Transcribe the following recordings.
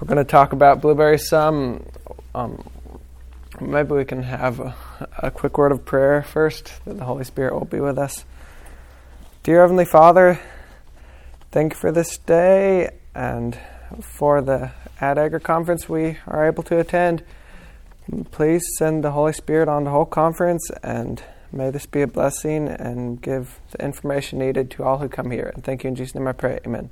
We're going to talk about blueberry some. Um, maybe we can have a, a quick word of prayer first, that the Holy Spirit will be with us. Dear Heavenly Father, thank you for this day and for the Ad Agri conference we are able to attend. Please send the Holy Spirit on the whole conference and may this be a blessing and give the information needed to all who come here. And thank you in Jesus' name I pray. Amen.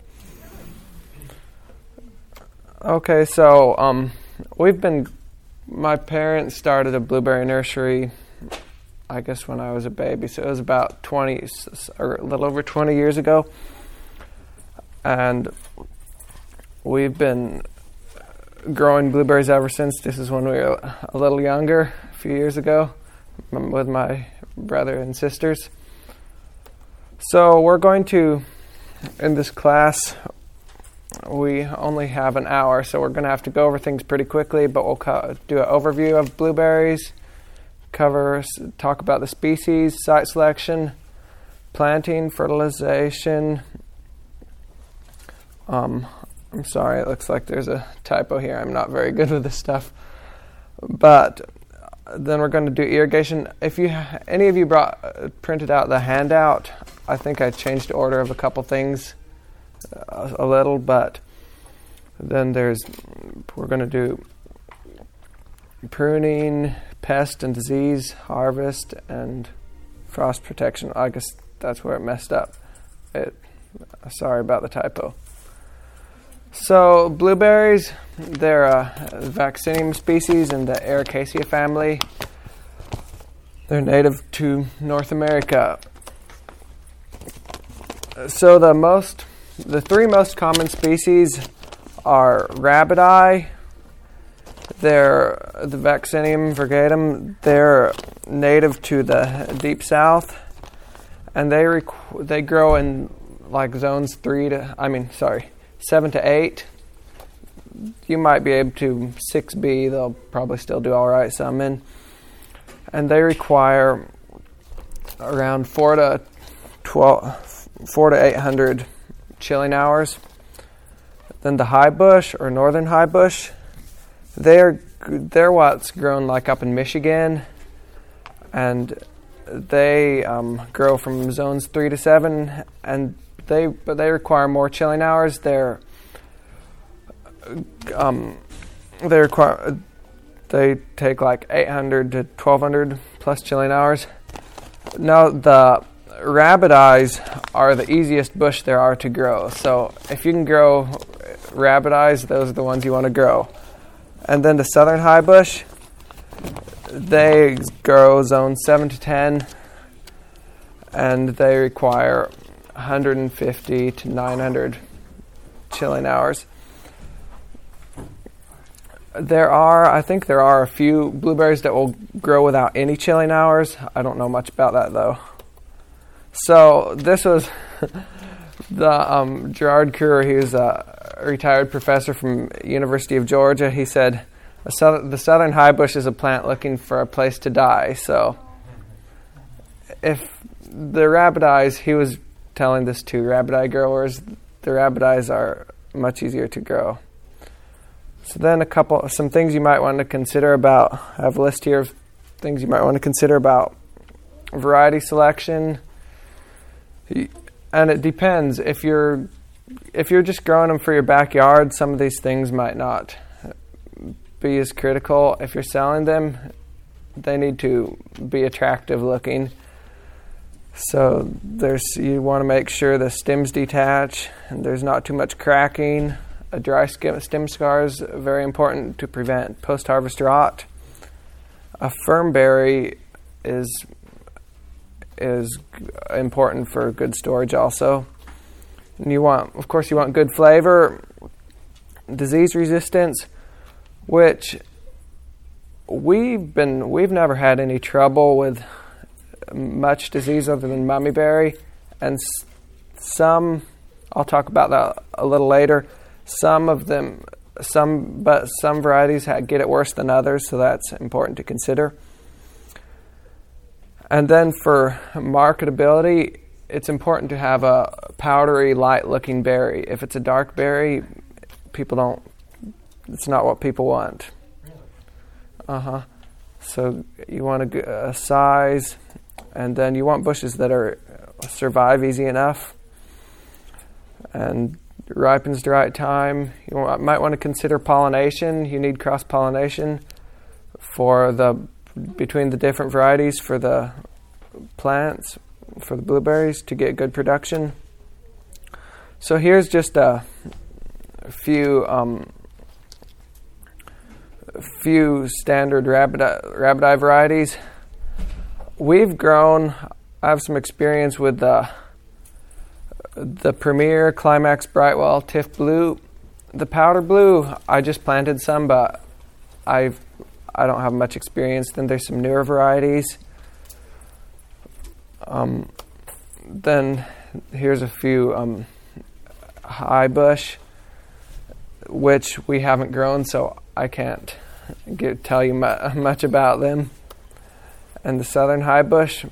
Okay, so um, we've been. My parents started a blueberry nursery, I guess, when I was a baby. So it was about 20, or a little over 20 years ago. And we've been growing blueberries ever since. This is when we were a little younger, a few years ago, with my brother and sisters. So we're going to, in this class, we only have an hour, so we're going to have to go over things pretty quickly, but we'll co- do an overview of blueberries, cover, talk about the species, site selection, planting, fertilization. Um, I'm sorry, it looks like there's a typo here. I'm not very good with this stuff. But then we're going to do irrigation. If you any of you brought printed out the handout, I think I changed order of a couple things a little, but then there's we're going to do pruning, pest and disease, harvest, and frost protection. I guess that's where it messed up. It, sorry about the typo. So blueberries, they're a vaccinium species in the Ericaceae family. They're native to North America. So the most the three most common species are rabbit eye. They're the Vaccinium virgatum. They're native to the deep south, and they rec- they grow in like zones three to I mean sorry seven to eight. You might be able to six B. They'll probably still do all right. Some in, and they require around four to twelve, four to eight hundred chilling hours. Then the high bush or northern high bush, they're they're what's grown like up in Michigan, and they um, grow from zones three to seven, and they but they require more chilling hours. They're um, they require they take like 800 to 1200 plus chilling hours. Now the rabbit eyes are the easiest bush there are to grow. So if you can grow rabbit eyes, those are the ones you want to grow. And then the southern high bush, they grow zone 7 to 10 and they require 150 to 900 chilling hours. There are, I think there are a few blueberries that will grow without any chilling hours. I don't know much about that though. So this was the um, Gerard Krewer. He was a retired professor from University of Georgia. He said the southern high bush is a plant looking for a place to die. So if the rabbit eyes, he was telling this to rabbit eye growers, the rabbit eyes are much easier to grow. So then a couple, some things you might want to consider about. I have a list here of things you might want to consider about variety selection and it depends. If you're if you're just growing them for your backyard some of these things might not be as critical. If you're selling them they need to be attractive looking. So there's you want to make sure the stems detach and there's not too much cracking. A dry stem scar is very important to prevent post-harvest rot. A firm berry is is important for good storage also. And you want, of course, you want good flavor, disease resistance, which we've been we've never had any trouble with much disease other than mummyberry, and some I'll talk about that a little later. Some of them, some but some varieties get it worse than others, so that's important to consider. And then for marketability, it's important to have a powdery, light looking berry. If it's a dark berry, people don't it's not what people want. Uh huh. So you want a, a size, and then you want bushes that are survive easy enough, and ripens the right time. You might want to consider pollination. You need cross pollination for the between the different varieties for the plants for the blueberries to get good production. So here's just a, few um, few standard rabbit rabbit eye varieties. We've grown. I have some experience with the the Premier Climax Brightwell Tifblue. The powder blue, I just planted some, but I've I don't have much experience. Then there's some newer varieties. Um, then here's a few um, high bush, which we haven't grown, so I can't get, tell you mu- much about them. And the southern high bush.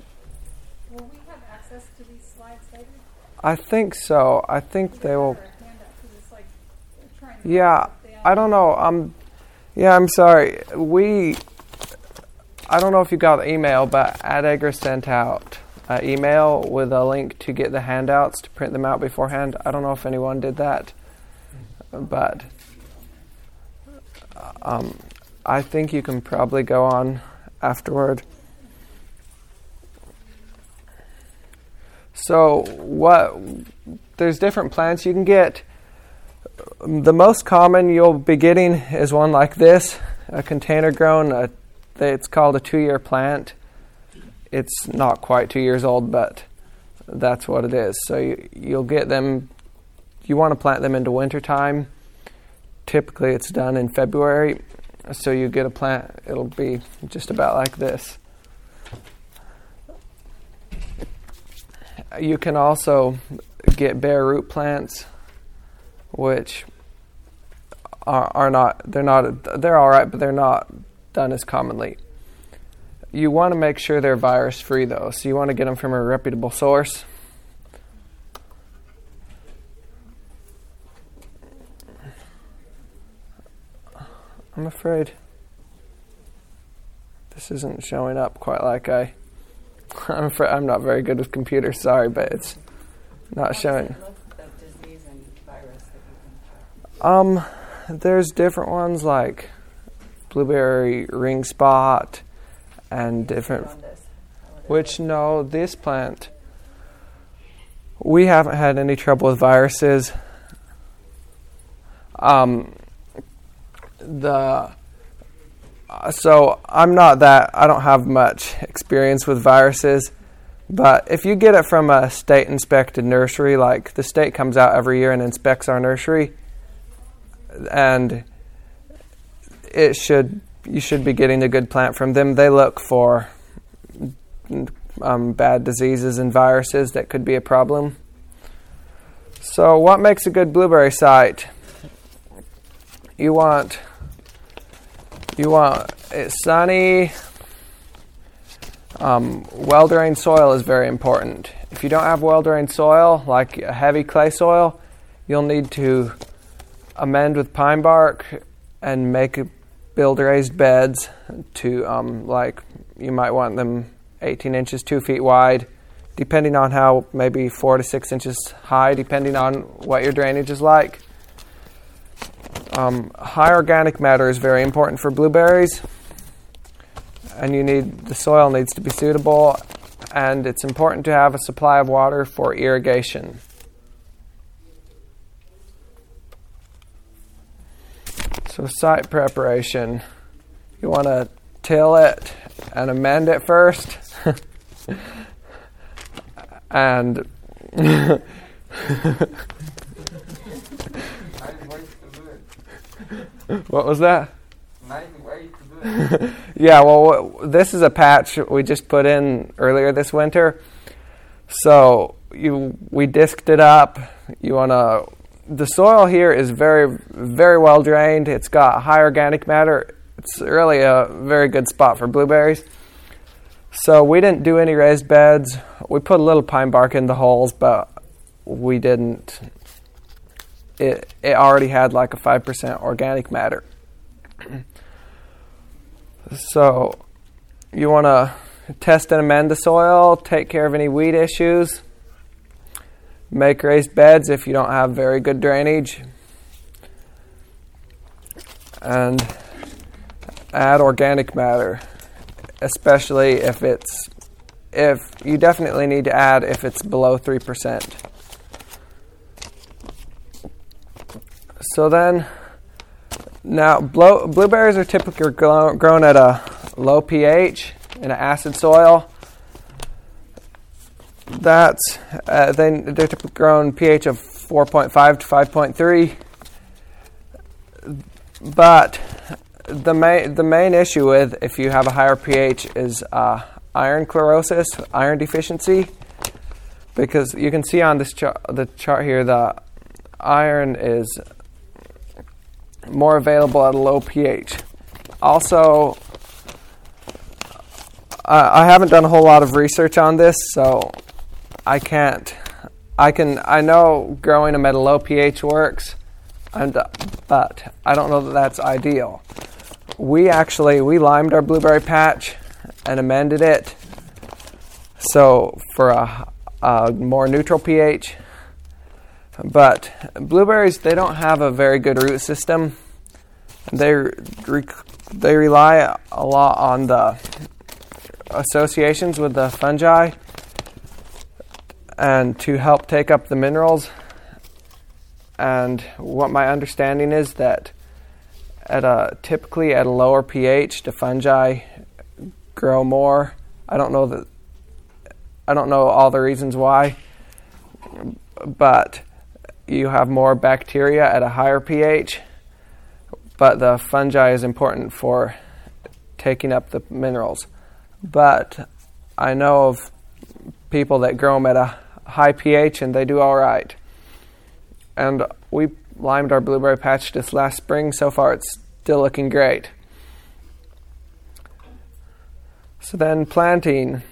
Will we have access to these slides later? I think so. I think they will. a handout? 'Cause it's like Yeah, write it down. I don't know. Um, yeah, I'm sorry. We, I don't know if you got the email, but AdAgri sent out an email with a link to get the handouts to print them out beforehand. I don't know if anyone did that, but um, I think you can probably go on afterward. So what? There's different plants you can get. The most common you'll be getting is one like this, a container grown. A, it's called a two-year plant. It's not quite two years old, but that's what it is. So you, you'll get them. You want to plant them into wintertime. Typically, it's done in February. So you get a plant. It'll be just about like this. You can also get bare root plants, which are, are not they're not they're all right, but they're not done as commonly. You want to make sure they're virus free though, so you want to get them from a reputable source. I'm afraid this isn't showing up quite like I. I'm afraid I'm not very good with computers. Sorry, but it's not showing. Um, there's different ones like blueberry ring spot and different. Which no, this plant. We haven't had any trouble with viruses. Um, the uh, so I'm not that I don't have much experience with viruses, but if you get it from a state inspected nursery, like the state comes out every year and inspects our nursery, and it should you should be getting a good plant from them. They look for um, bad diseases and viruses that could be a problem. So, what makes a good blueberry site? You want you want it sunny. Um, well drained soil is very important. If you don't have well drained soil, like a heavy clay soil, you'll need to amend with pine bark and make build raised beds to um, like you might want them 18 inches, two feet wide, depending on how maybe four to six inches high, depending on what your drainage is like. Um, high organic matter is very important for blueberries, and you need the soil needs to be suitable, and it's important to have a supply of water for irrigation. So site preparation, you want to till it and amend it first, and what was that? yeah, well, w- this is a patch we just put in earlier this winter. So you we disked it up. You want to. The soil here is very very well drained. It's got high organic matter. It's really a very good spot for blueberries. So we didn't do any raised beds. We put a little pine bark in the holes, but we didn't it, it already had like a 5% organic matter. so you want to test and amend the soil, take care of any weed issues, make raised beds if you don't have very good drainage, and add organic matter, especially if it's if you definitely need to add if it's below 3%. So then now blow, blueberries are typically grown at a low pH in an acid soil. That's uh, they, they're grown pH of 4.5 to 5.3. But the main the main issue with if you have a higher pH is uh, iron chlorosis, iron deficiency, because you can see on this the chart here the iron is more available at a low pH. Also, I haven't done a whole lot of research on this, so I can't. I can. I know growing them at a low pH works, and but I don't know that that's ideal. We actually we limed our blueberry patch and amended it so for a, a more neutral pH. But blueberries they don't have a very good root system. They they rely a lot on the associations with the fungi and to help take up the minerals. And what my understanding is that at a typically at a lower pH, the fungi grow more. I don't know that I don't know all the reasons why, but you have more bacteria at a higher pH. But the fungi is important for taking up the minerals but I know of people that grow them at a high pH and they do all right. And we limed our blueberry patch this last spring. So far, it's still looking great. So then, planting.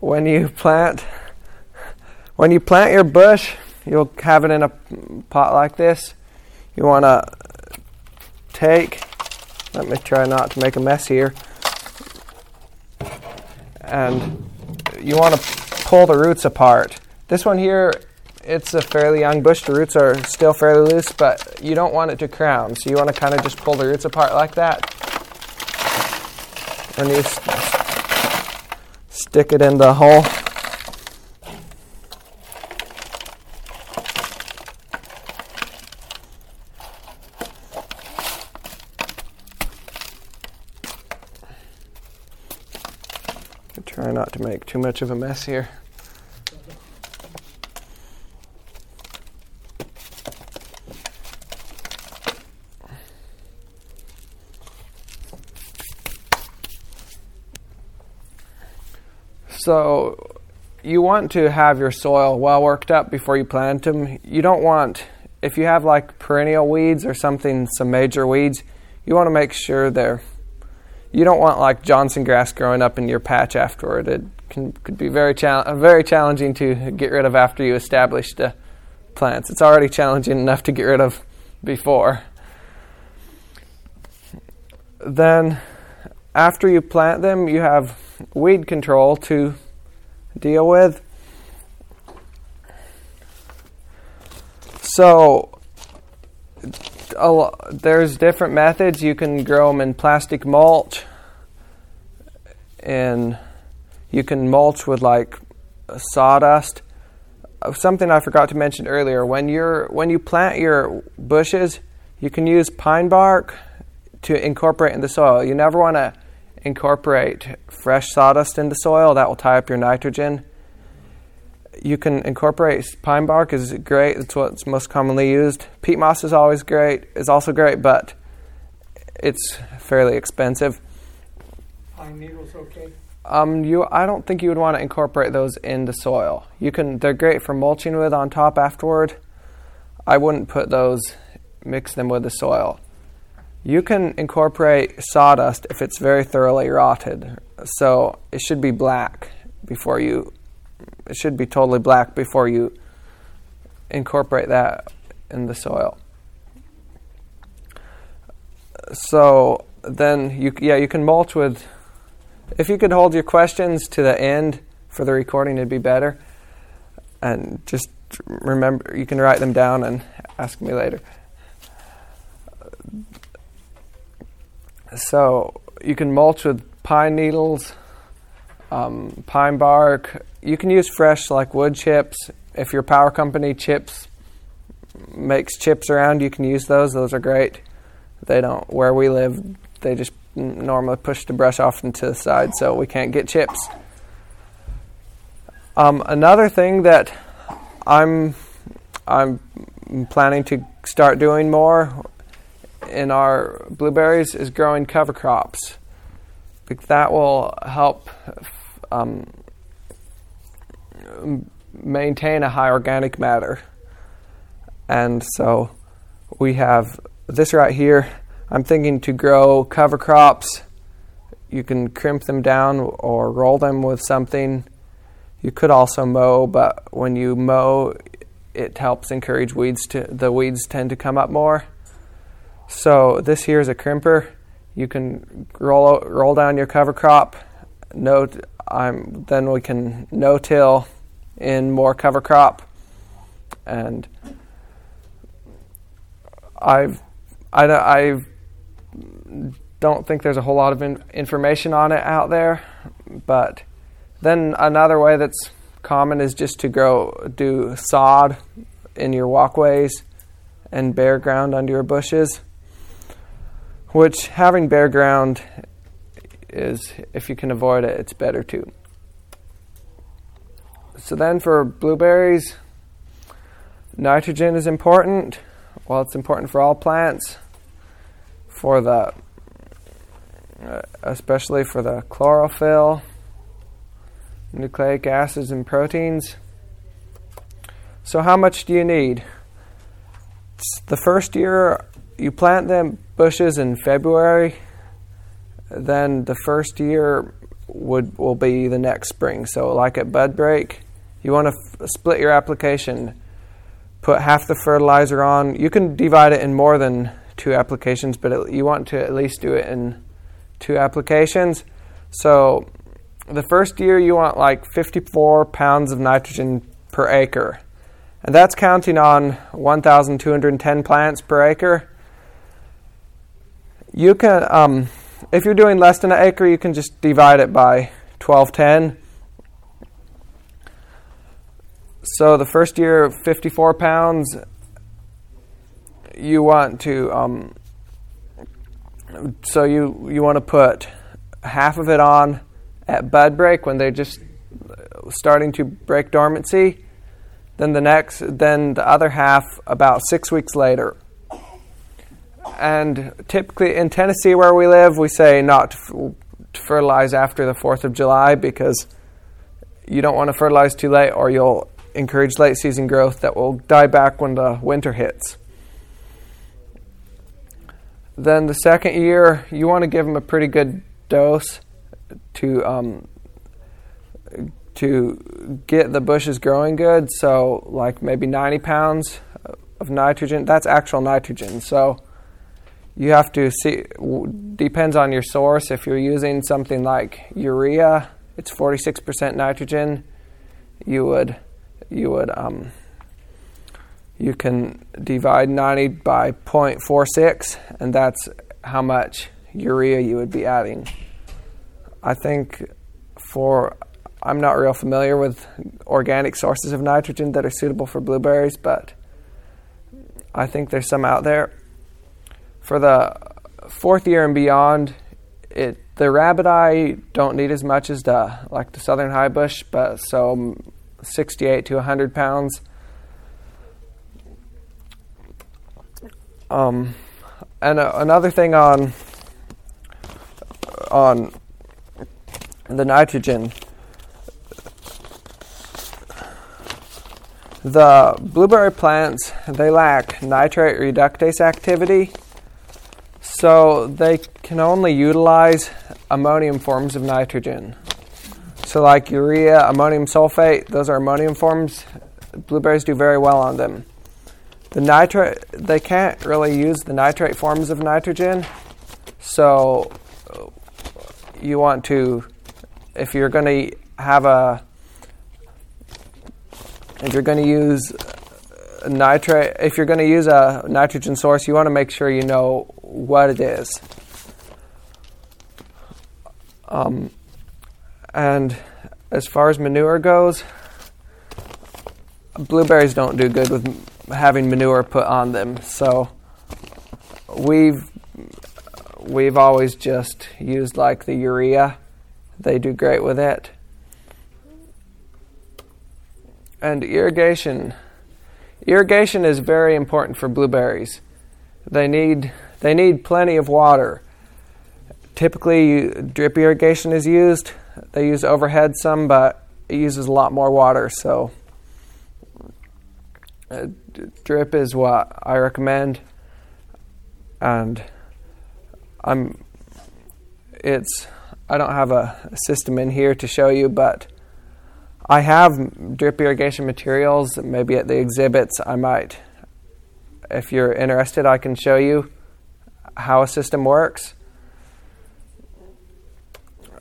When you plant, when you plant your bush, you'll have it in a pot like this. You want to take. Let me try not to make a mess here and you want to pull the roots apart. This one here, it's a fairly young bush. The roots are still fairly loose, but you don't want it to crown. So you want to kind of just pull the roots apart like that. And you st- stick it in the hole. Try not to make too much of a mess here. So, you want to have your soil well worked up before you plant them. You don't want, if you have like perennial weeds or something, some major weeds, you want to make sure they're you don't want like Johnson grass growing up in your patch afterward. It can could be very chal- uh, very challenging to get rid of after you establish the plants. It's already challenging enough to get rid of before. Then, after you plant them, you have weed control to deal with. So, there's different methods. You can grow them in plastic mulch, and you can mulch with like sawdust. Uh, something I forgot to mention earlier: when you're when you plant your bushes, you can use pine bark to incorporate in the soil. You never want to incorporate fresh sawdust in the soil; that will tie up your nitrogen you can incorporate pine bark is great. It's what's most commonly used. Peat moss is always great. Is also great, but it's fairly expensive. Pine needles okay? Um, you, I don't think you would want to incorporate those in the soil. You can. They're great for mulching with on top afterward. I wouldn't put those. Mix them with the soil. You can incorporate sawdust if it's very thoroughly rotted. So it should be black before you it should be totally black before you incorporate that in the soil. So then you yeah you can mulch with. If you could hold your questions to the end for the recording, it'd be better. And just remember, you can write them down and ask me later. So you can mulch with pine needles, um, pine bark. You can use fresh like wood chips. If your power company chips makes chips around, you can use those. Those are great. They don't where we live. They just normally push the brush off into the side, so we can't get chips. Um, another thing that I'm I'm planning to start doing more in our blueberries is growing cover crops. That will help um, maintain a high organic matter. And so we have this right here. I'm thinking to grow cover crops. You can crimp them down or roll them with something. You could also mow, but when you mow, it helps encourage weeds to the weeds tend to come up more. So this here is a crimper. You can roll roll down your cover crop. No, I'm, then we can no-till in more cover crop, and I've I, I don't think there's a whole lot of in, information on it out there, but then another way that's common is just to grow do sod in your walkways and bare ground under your bushes which having bare ground is, if you can avoid it, it's better too. So then for blueberries, nitrogen is important. Well, it's important for all plants. For the, uh, especially for the chlorophyll, nucleic acids, and proteins. So, how much do you need? It's the first year you plant them bushes in February, then the first year would will be the next spring. So, like at bud break, you want to f- split your application. Put half the fertilizer on. You can divide it in more than two applications, but it, you want to at least do it in two applications. So, the first year you want like 54 pounds of nitrogen per acre. And that's counting on 1,210 plants per acre you can, um, if you're doing less than an acre, you can just divide it by 1210. So the first year, 54 pounds, you want to, um, so you, you want to put half of it on at bud break when they're just starting to break dormancy. Then the next, then the other half about six weeks later. And typically in Tennessee, where we live, we say not to fertilize after the 4th of July because you don't want to fertilize too late or you'll encourage late season growth that will die back when the winter hits. Then the second year, you want to give them a pretty good dose to um, to get the bushes growing good. So, like maybe 90 pounds of nitrogen. That's actual nitrogen. So, you have to see depends on your source if you're using something like urea it's 46% nitrogen you would you would um, you can divide 90 by 0.46 and that's how much urea you would be adding i think for i'm not real familiar with organic sources of nitrogen that are suitable for blueberries but i think there's some out there for the fourth year and beyond, it the rabbit eye don't need as much as the like the southern high bush, but so 68 to 100 pounds. Um, and uh, another thing on on the nitrogen. The blueberry plants they lack nitrate reductase activity so they can only utilize ammonium forms of nitrogen. So, like urea, ammonium sulfate, those are ammonium forms. Blueberries do very well on them. The nitrate they can't really use the nitrate forms of nitrogen. So you want to if you're going to have a if you're going to use nitrate if you're going to use a nitrogen source you want to make sure you know what it is. Um, and as far as manure goes blueberries don't do good with having manure put on them. So we've we've always just used like the urea. They do great with it. And irrigation. Irrigation is very important for blueberries. They need they need plenty of water. Typically drip irrigation is used. They use overhead some but it uses a lot more water so uh, drip is what i recommend and i'm it's i don't have a system in here to show you but I have drip irrigation materials. Maybe at the exhibits, I might. If you're interested, I can show you how a system works.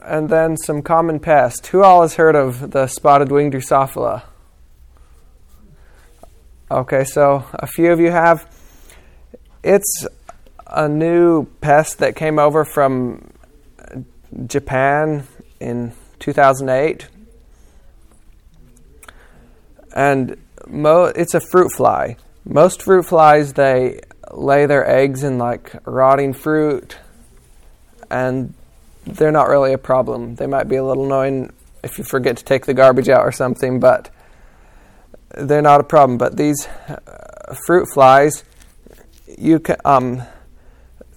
And then some common pests. Who all has heard of the spotted wing Drosophila? Okay, so a few of you have. It's a new pest that came over from Japan in 2008 and mo- it's a fruit fly. Most fruit flies they lay their eggs in like rotting fruit, and they're not really a problem. They might be a little annoying if you forget to take the garbage out or something, but they're not a problem. But these uh, fruit flies, you can um,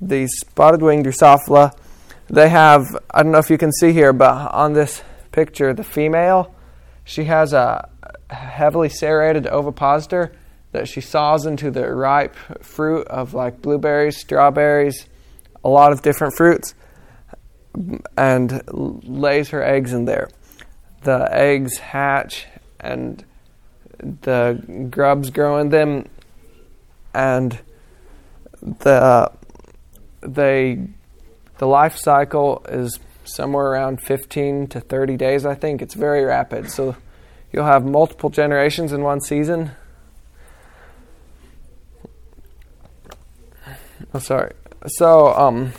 these spotted winged Drosophila, they have I don't know if you can see here, but on this picture, the female, she has a heavily serrated ovipositor that she saws into the ripe fruit of like blueberries, strawberries, a lot of different fruits, and lays her eggs in there. The eggs hatch and the grubs grow in them, and the they the life cycle is somewhere around 15 to 30 days. I think it's very rapid. So You'll have multiple generations in one season. Oh, sorry. So, um,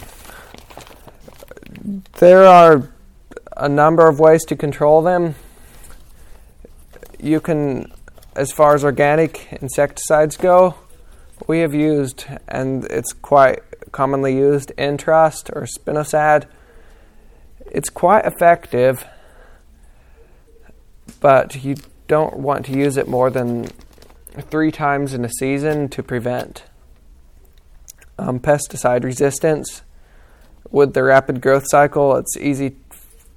there are a number of ways to control them. You can, as far as organic insecticides go, we have used, and it's quite commonly used, Entrust or Spinosad. It's quite effective but you don't want to use it more than three times in a season to prevent um, pesticide resistance. With the rapid growth cycle, it's easy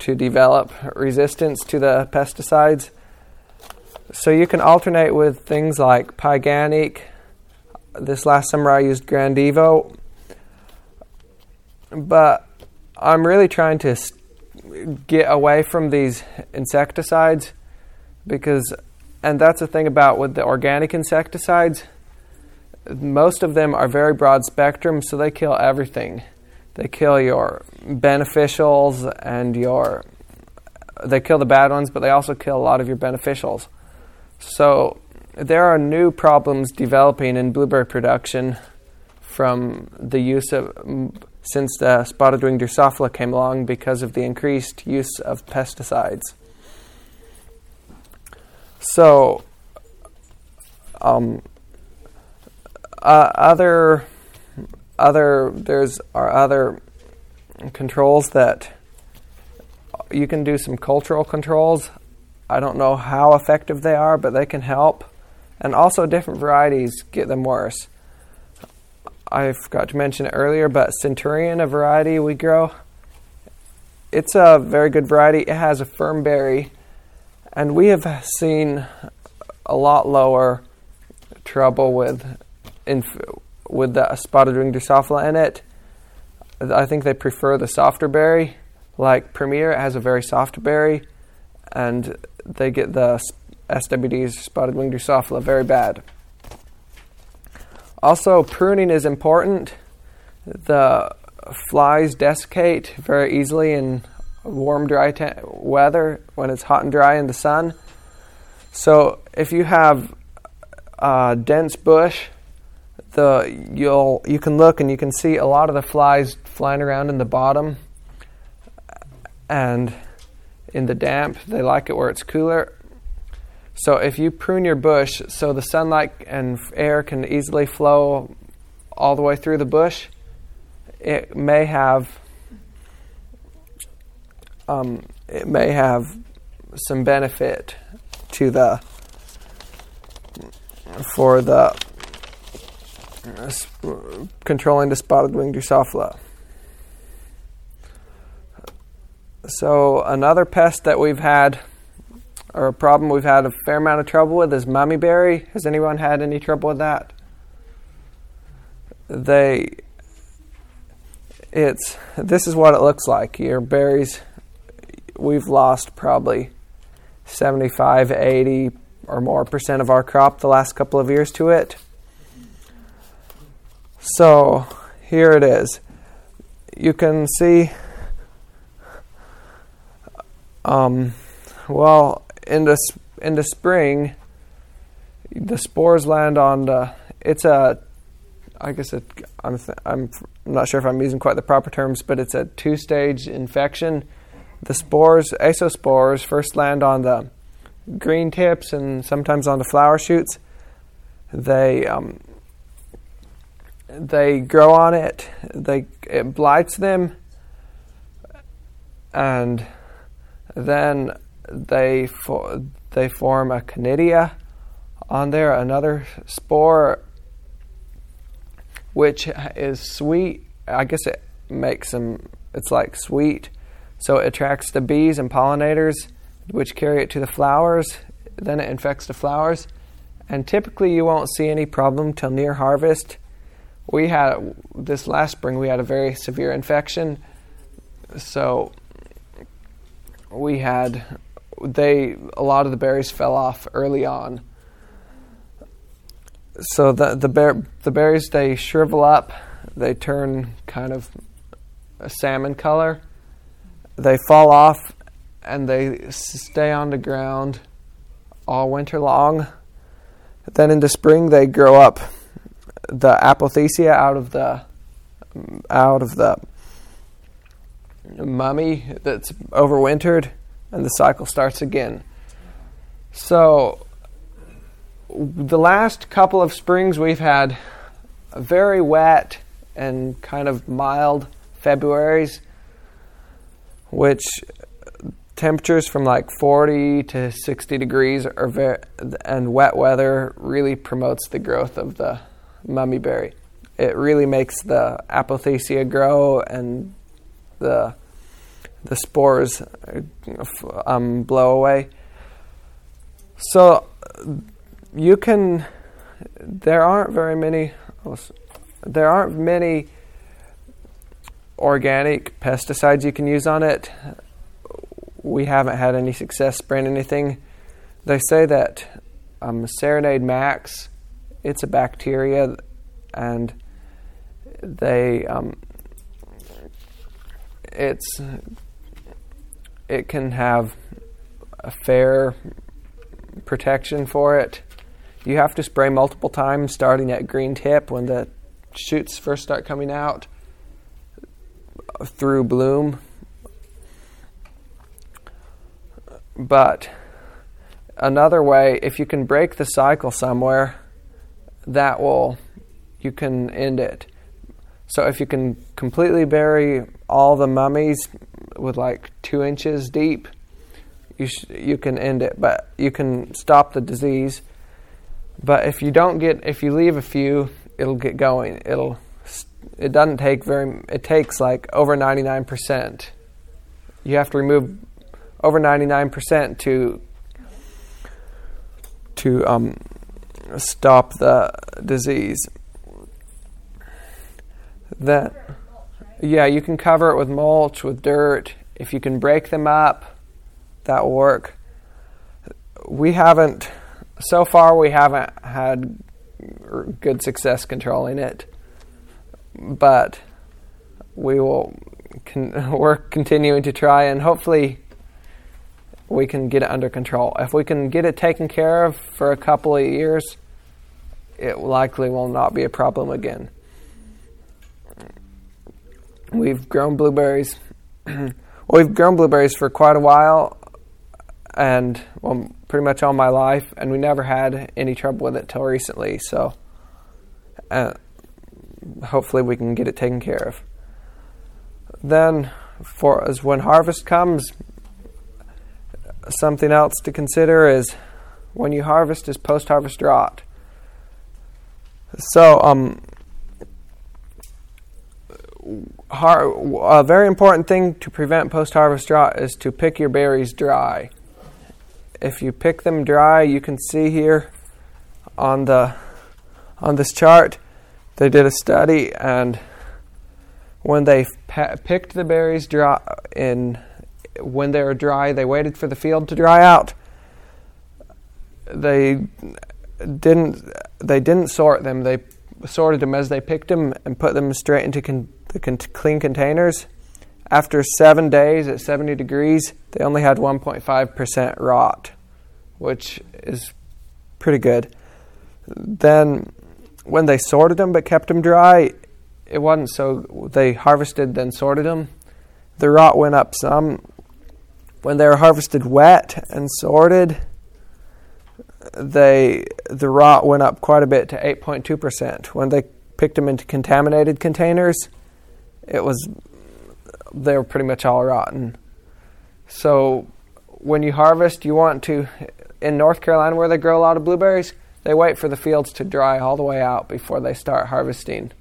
to develop resistance to the pesticides. So you can alternate with things like Pyganic. This last summer I used Grandevo. But I'm really trying to get away from these insecticides because and that's the thing about with the organic insecticides most of them are very broad spectrum so they kill everything they kill your beneficials and your they kill the bad ones but they also kill a lot of your beneficials so there are new problems developing in blueberry production from the use of since the spotted wing drosophila came along because of the increased use of pesticides so, um, uh, other other there's are other controls that you can do some cultural controls. I don't know how effective they are, but they can help. And also, different varieties get them worse. I forgot to mention it earlier, but Centurion, a variety we grow, it's a very good variety. It has a firm berry and we have seen a lot lower trouble with inf- with the spotted wing Drosophila in it. I think they prefer the softer berry. Like Premier it has a very soft berry, and they get the SWD's spotted wing Drosophila very bad. also, pruning is important. The flies desiccate very easily in warm, dry te- weather when it's hot and dry in the sun. So, if you have dense bush, the you'll you can look and you can see a lot of the flies flying around in the bottom and in the damp. They like it where it's cooler. So if you prune your bush so the sunlight and air can easily flow all the way through the bush, it may have um, it may have some benefit to the for the uh, controlling the spotted wing Drosophila. So another pest that we've had, or a problem we've had a fair amount of trouble with, is mummyberry. Has anyone had any trouble with that? They, it's this is what it looks like. Your berries, we've lost probably 75, 80 or more percent of our crop the last couple of years to it. So here it is. You can see um, well, in the in the spring, the spores land on the. It's a, I guess it, I'm th- I'm not sure if I'm using quite the proper terms, but it's a two-stage infection. The spores, ascospores, first land on the green tips and sometimes on the flower shoots. They um, they grow on it. They it blights them, and then they fo- they form a conidia on there, another spore, which is sweet. I guess it makes them. It's like sweet, so it attracts the bees and pollinators, which carry it to the flowers. Then it infects the flowers, and typically you won't see any problem till near harvest. We had this last spring. We had a very severe infection, so we had they a lot of the berries fell off early on. So the the bear, the berries they shrivel up, they turn kind of a salmon color. They fall off and they stay on the ground all winter long. Then in the spring they grow up the apothecia out of the out of the mummy that's overwintered, and the cycle starts again. So, the last couple of springs we've had very wet and kind of mild Februarys, which temperatures from like 40 to 60 degrees are very, and wet weather really promotes the growth of the mummyberry. It really makes the apothecia grow and the the spores um, blow away. So you can. There aren't very many. There aren't many organic pesticides you can use on it. We haven't had any success spraying anything. They say that um, Serenade Max, it's a bacteria, and they um, it's it can have a fair protection for it. You have to spray multiple times starting at green tip when the shoots first start coming out through bloom. But another way, if you can break the cycle somewhere, that will, you can end it. So if you can completely bury all the mummies with like two inches deep, you sh- you can end it, but you can stop the disease. But if you don't get, if you leave a few, it'll get going. It'll it doesn't take very. It takes like over ninety nine percent. You have to remove over ninety nine percent to to um, stop the disease. That yeah, you can cover it with mulch, with dirt. If you can break them up, that will work. We haven't, so far, we haven't had good success controlling it. But we will we're continuing to try and hopefully we can get it under control. If we can get it taken care of for a couple of years, it likely will not be a problem again. We've grown blueberries. We've grown blueberries for quite a while, and well, pretty much all my life, and we never had any trouble with it till recently. So, uh, hopefully, we can get it taken care of. Then, for as when harvest comes, something else to consider is when you harvest is post-harvest rot. So, um, har- a very important thing to prevent post-harvest rot is to pick your berries dry. If you pick them dry, you can see here on the on this chart they did a study and when they picked the berries dry in when they were dry, they waited for the field to dry out. They didn't they didn't sort them. They sorted them as they picked them and put them straight into con- the con- clean containers. After seven days at 70 degrees, they only had 1.5% rot, which is pretty good. Then, when they sorted them but kept them dry, it wasn't so. They harvested, then sorted them. The rot went up some. When they were harvested wet and sorted, they the rot went up quite a bit to 8.2%. When they picked them into contaminated containers, it was they were pretty much all rotten. So when you harvest, you want to in North Carolina where they grow a lot of blueberries, they wait for the fields to dry all the way out before they start harvesting.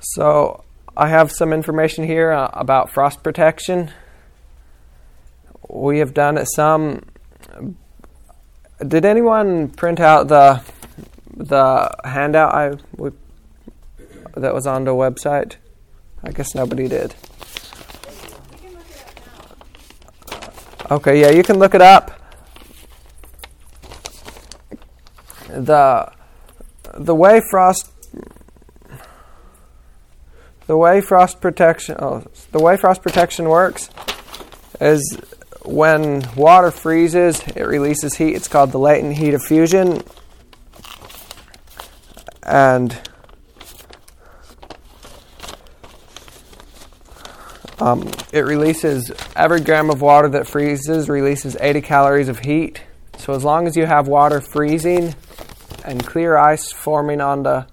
So I have some information here uh, about frost protection. We have done some. Did anyone print out the the handout I we, that was on the website? I guess nobody did. Okay, yeah, you can look it up. The the way frost the way frost protection oh, the way frost protection works is when water freezes, it releases heat. It's called the latent heat of fusion. And um, it releases every gram of water that freezes releases 80 calories of heat. So as long as you have water freezing and clear ice forming on the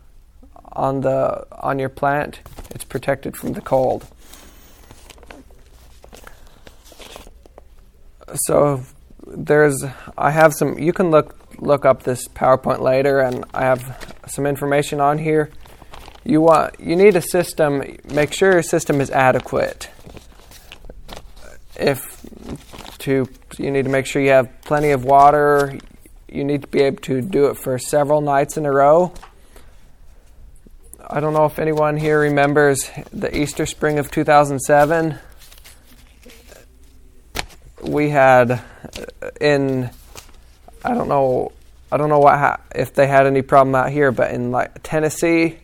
on the on your plant, it's protected from the cold. So there's I have some you can look look up this PowerPoint later and I have some information on here. You want you need a system make sure your system is adequate. If to you need to make sure you have plenty of water, you need to be able to do it for several nights in a row. I don't know if anyone here remembers the Easter spring of 2007. We had uh, in I don't know I don't know what ha- if they had any problem out here, but in like Tennessee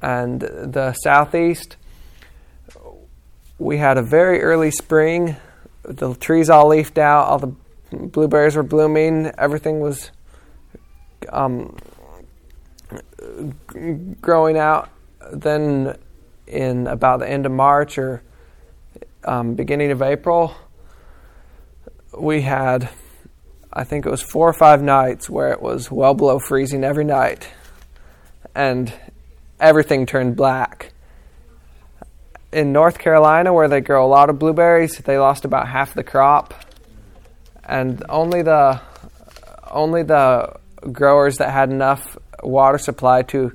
and the southeast, we had a very early spring. The trees all leafed out, all the blueberries were blooming, everything was um, growing out. Then, in about the end of March or um, beginning of April, we had, I think it was four or five nights where it was well below freezing every night, and everything turned black. In North Carolina, where they grow a lot of blueberries, they lost about half the crop, and only the only the growers that had enough water supply to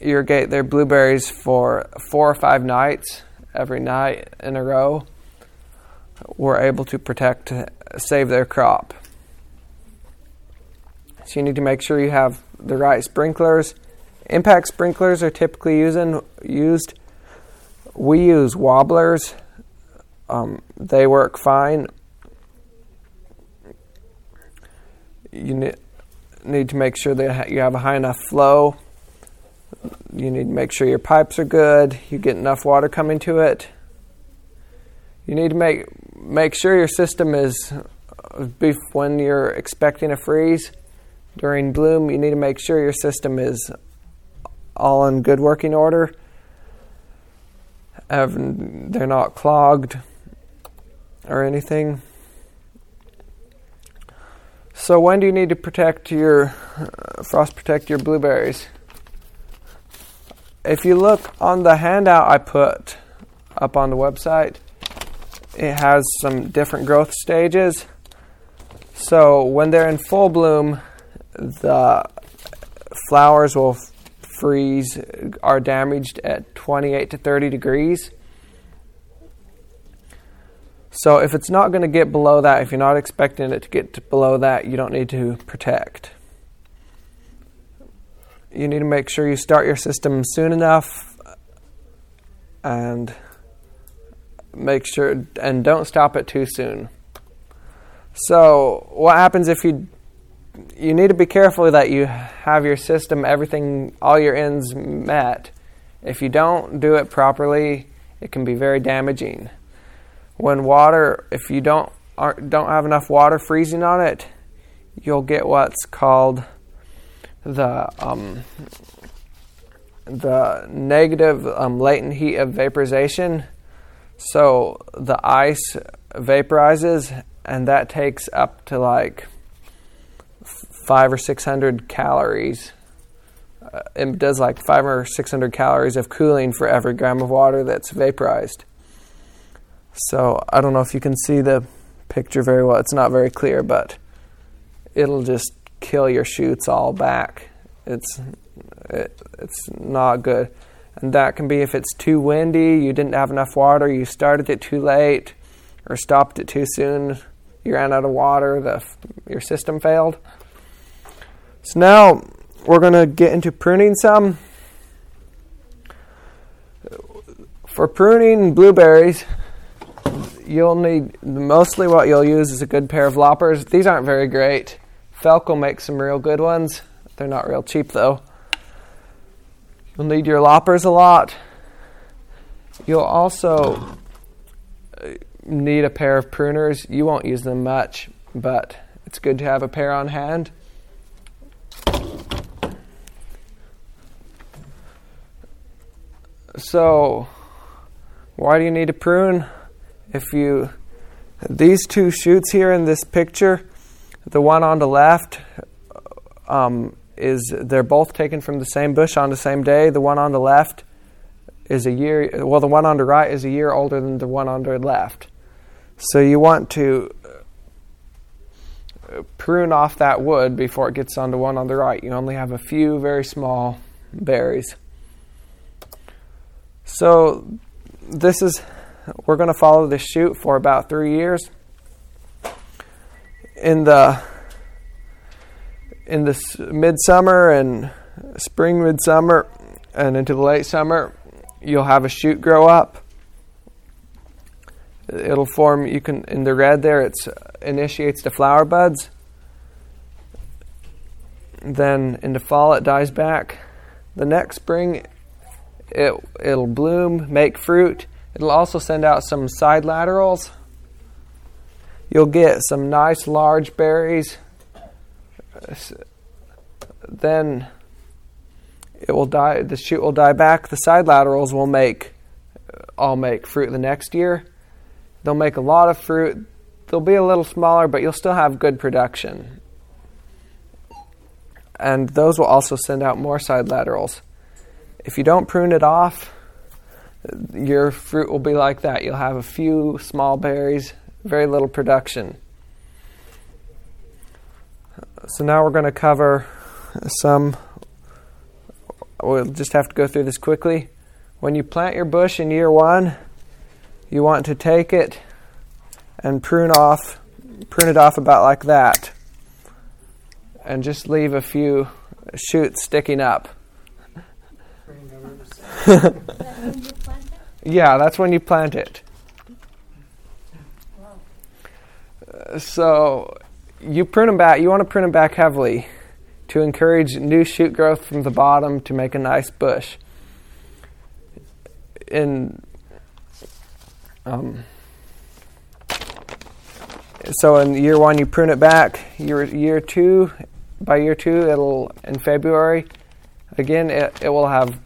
irrigate their blueberries for four or five nights every night in a row were able to protect save their crop. So you need to make sure you have the right sprinklers. Impact sprinklers are typically using, used. We use wobblers. Um, they work fine. you ne- need to make sure that you have a high enough flow. You need to make sure your pipes are good. You get enough water coming to it. You need to make make sure your system is uh, when you're expecting a freeze during bloom. You need to make sure your system is all in good working order. They're not clogged or anything. So when do you need to protect your uh, frost protect your blueberries? If you look on the handout I put up on the website, it has some different growth stages. So when they're in full bloom, the flowers will freeze, are damaged at 28 to 30 degrees. So if it's not going to get below that, if you're not expecting it to get below that, you don't need to protect. You need to make sure you start your system soon enough and make sure and don't stop it too soon. So, what happens if you you need to be careful that you have your system everything all your ends met. If you don't do it properly, it can be very damaging. When water if you don't don't have enough water freezing on it, you'll get what's called the um, the negative um, latent heat of vaporization. So the ice vaporizes, and that takes up to like five or six hundred calories. Uh, it does like five or six hundred calories of cooling for every gram of water that's vaporized. So I don't know if you can see the picture very well. It's not very clear, but it'll just kill your shoots all back. It's it, it's not good. And that can be if it's too windy, you didn't have enough water, you started it too late, or stopped it too soon, you ran out of water, the your system failed. So now we're going to get into pruning some. For pruning blueberries, you'll need mostly what you'll use is a good pair of loppers. These aren't very great. Felco makes some real good ones. They're not real cheap though. You'll need your loppers a lot. You'll also uh, need a pair of pruners. You won't use them much, but it's good to have a pair on hand. So, why do you need to prune? If you these two shoots here in this picture, the one on the left um, is they're both taken from the same bush on the same day. The one on the left is a year, well, the one on the right is a year older than the one on the left. So you want to uh, prune off that wood before it gets on the one on the right. You only have a few very small berries. So this is, we're going to follow this shoot for about three years. In the in the midsummer and spring, midsummer, and into the late summer, you'll have a shoot grow up. It'll form. You can in the red there. It initiates the flower buds. Then in the fall, it dies back. The next spring, it it'll bloom, make fruit. It'll also send out some side laterals. You'll get some nice large berries then it will die. The shoot will die back. The side laterals will make all make fruit the next year. They'll make a lot of fruit. They'll be a little smaller, but you'll still have good production. And those will also send out more side laterals. If you don't prune it off, your fruit will be like that. You'll have a few small berries, very little production. So now we're going to cover some. We'll just have to go through this quickly. When you plant your bush in year one, you want to take it and prune off, prune it off about like that, and just leave a few shoots sticking up. yeah, that's when you plant it. Uh, so you prune them back. You want to prune them back heavily to encourage new shoot growth from the bottom to make a nice bush. In um, so in year one you prune it back. Year year two, by year two it'll in February. Again, it, it will have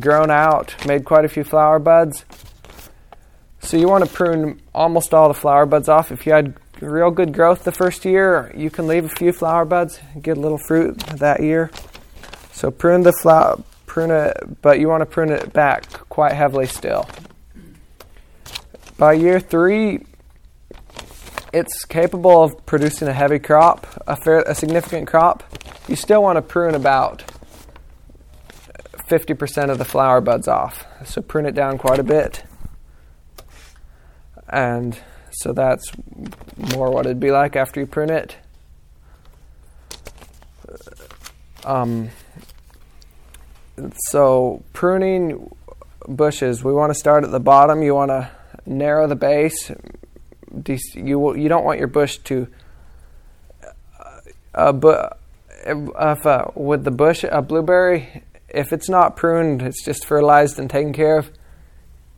grown out, made quite a few flower buds. So you want to prune almost all the flower buds off. If you had real good growth the first year, you can leave a few flower buds, get a little fruit that year. So prune the flower, prune it, but you want to prune it back quite heavily still. By year three, it's capable of producing a heavy crop, a, fair, a significant crop. You still want to prune about 50% of the flower buds off. So prune it down quite a bit. And so that's more what it'd be like after you prune it. Um, so pruning bushes, we want to start at the bottom. You want to narrow the base. You you don't want your bush to. Uh, but if uh, with the bush a blueberry, if it's not pruned, it's just fertilized and taken care of,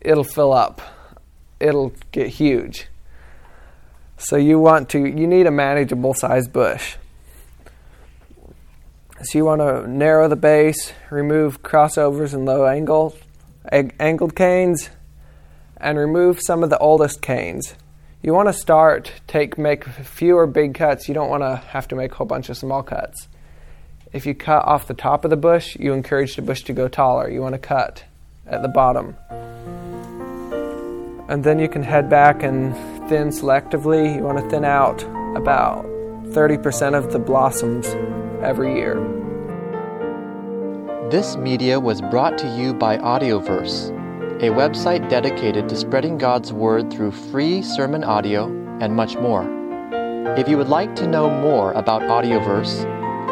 it'll fill up. It'll get huge. So you want to you need a manageable size bush. So you want to narrow the base, remove crossovers and low angle, angled canes, and remove some of the oldest canes. You want to start take make fewer big cuts. You don't want to have to make a whole bunch of small cuts. If you cut off the top of the bush, you encourage the bush to go taller. You want to cut at the bottom. And then you can head back and thin selectively. You want to thin out about 30% of the blossoms every year. This media was brought to you by Audioverse, a website dedicated to spreading God's Word through free sermon audio and much more. If you would like to know more about Audioverse,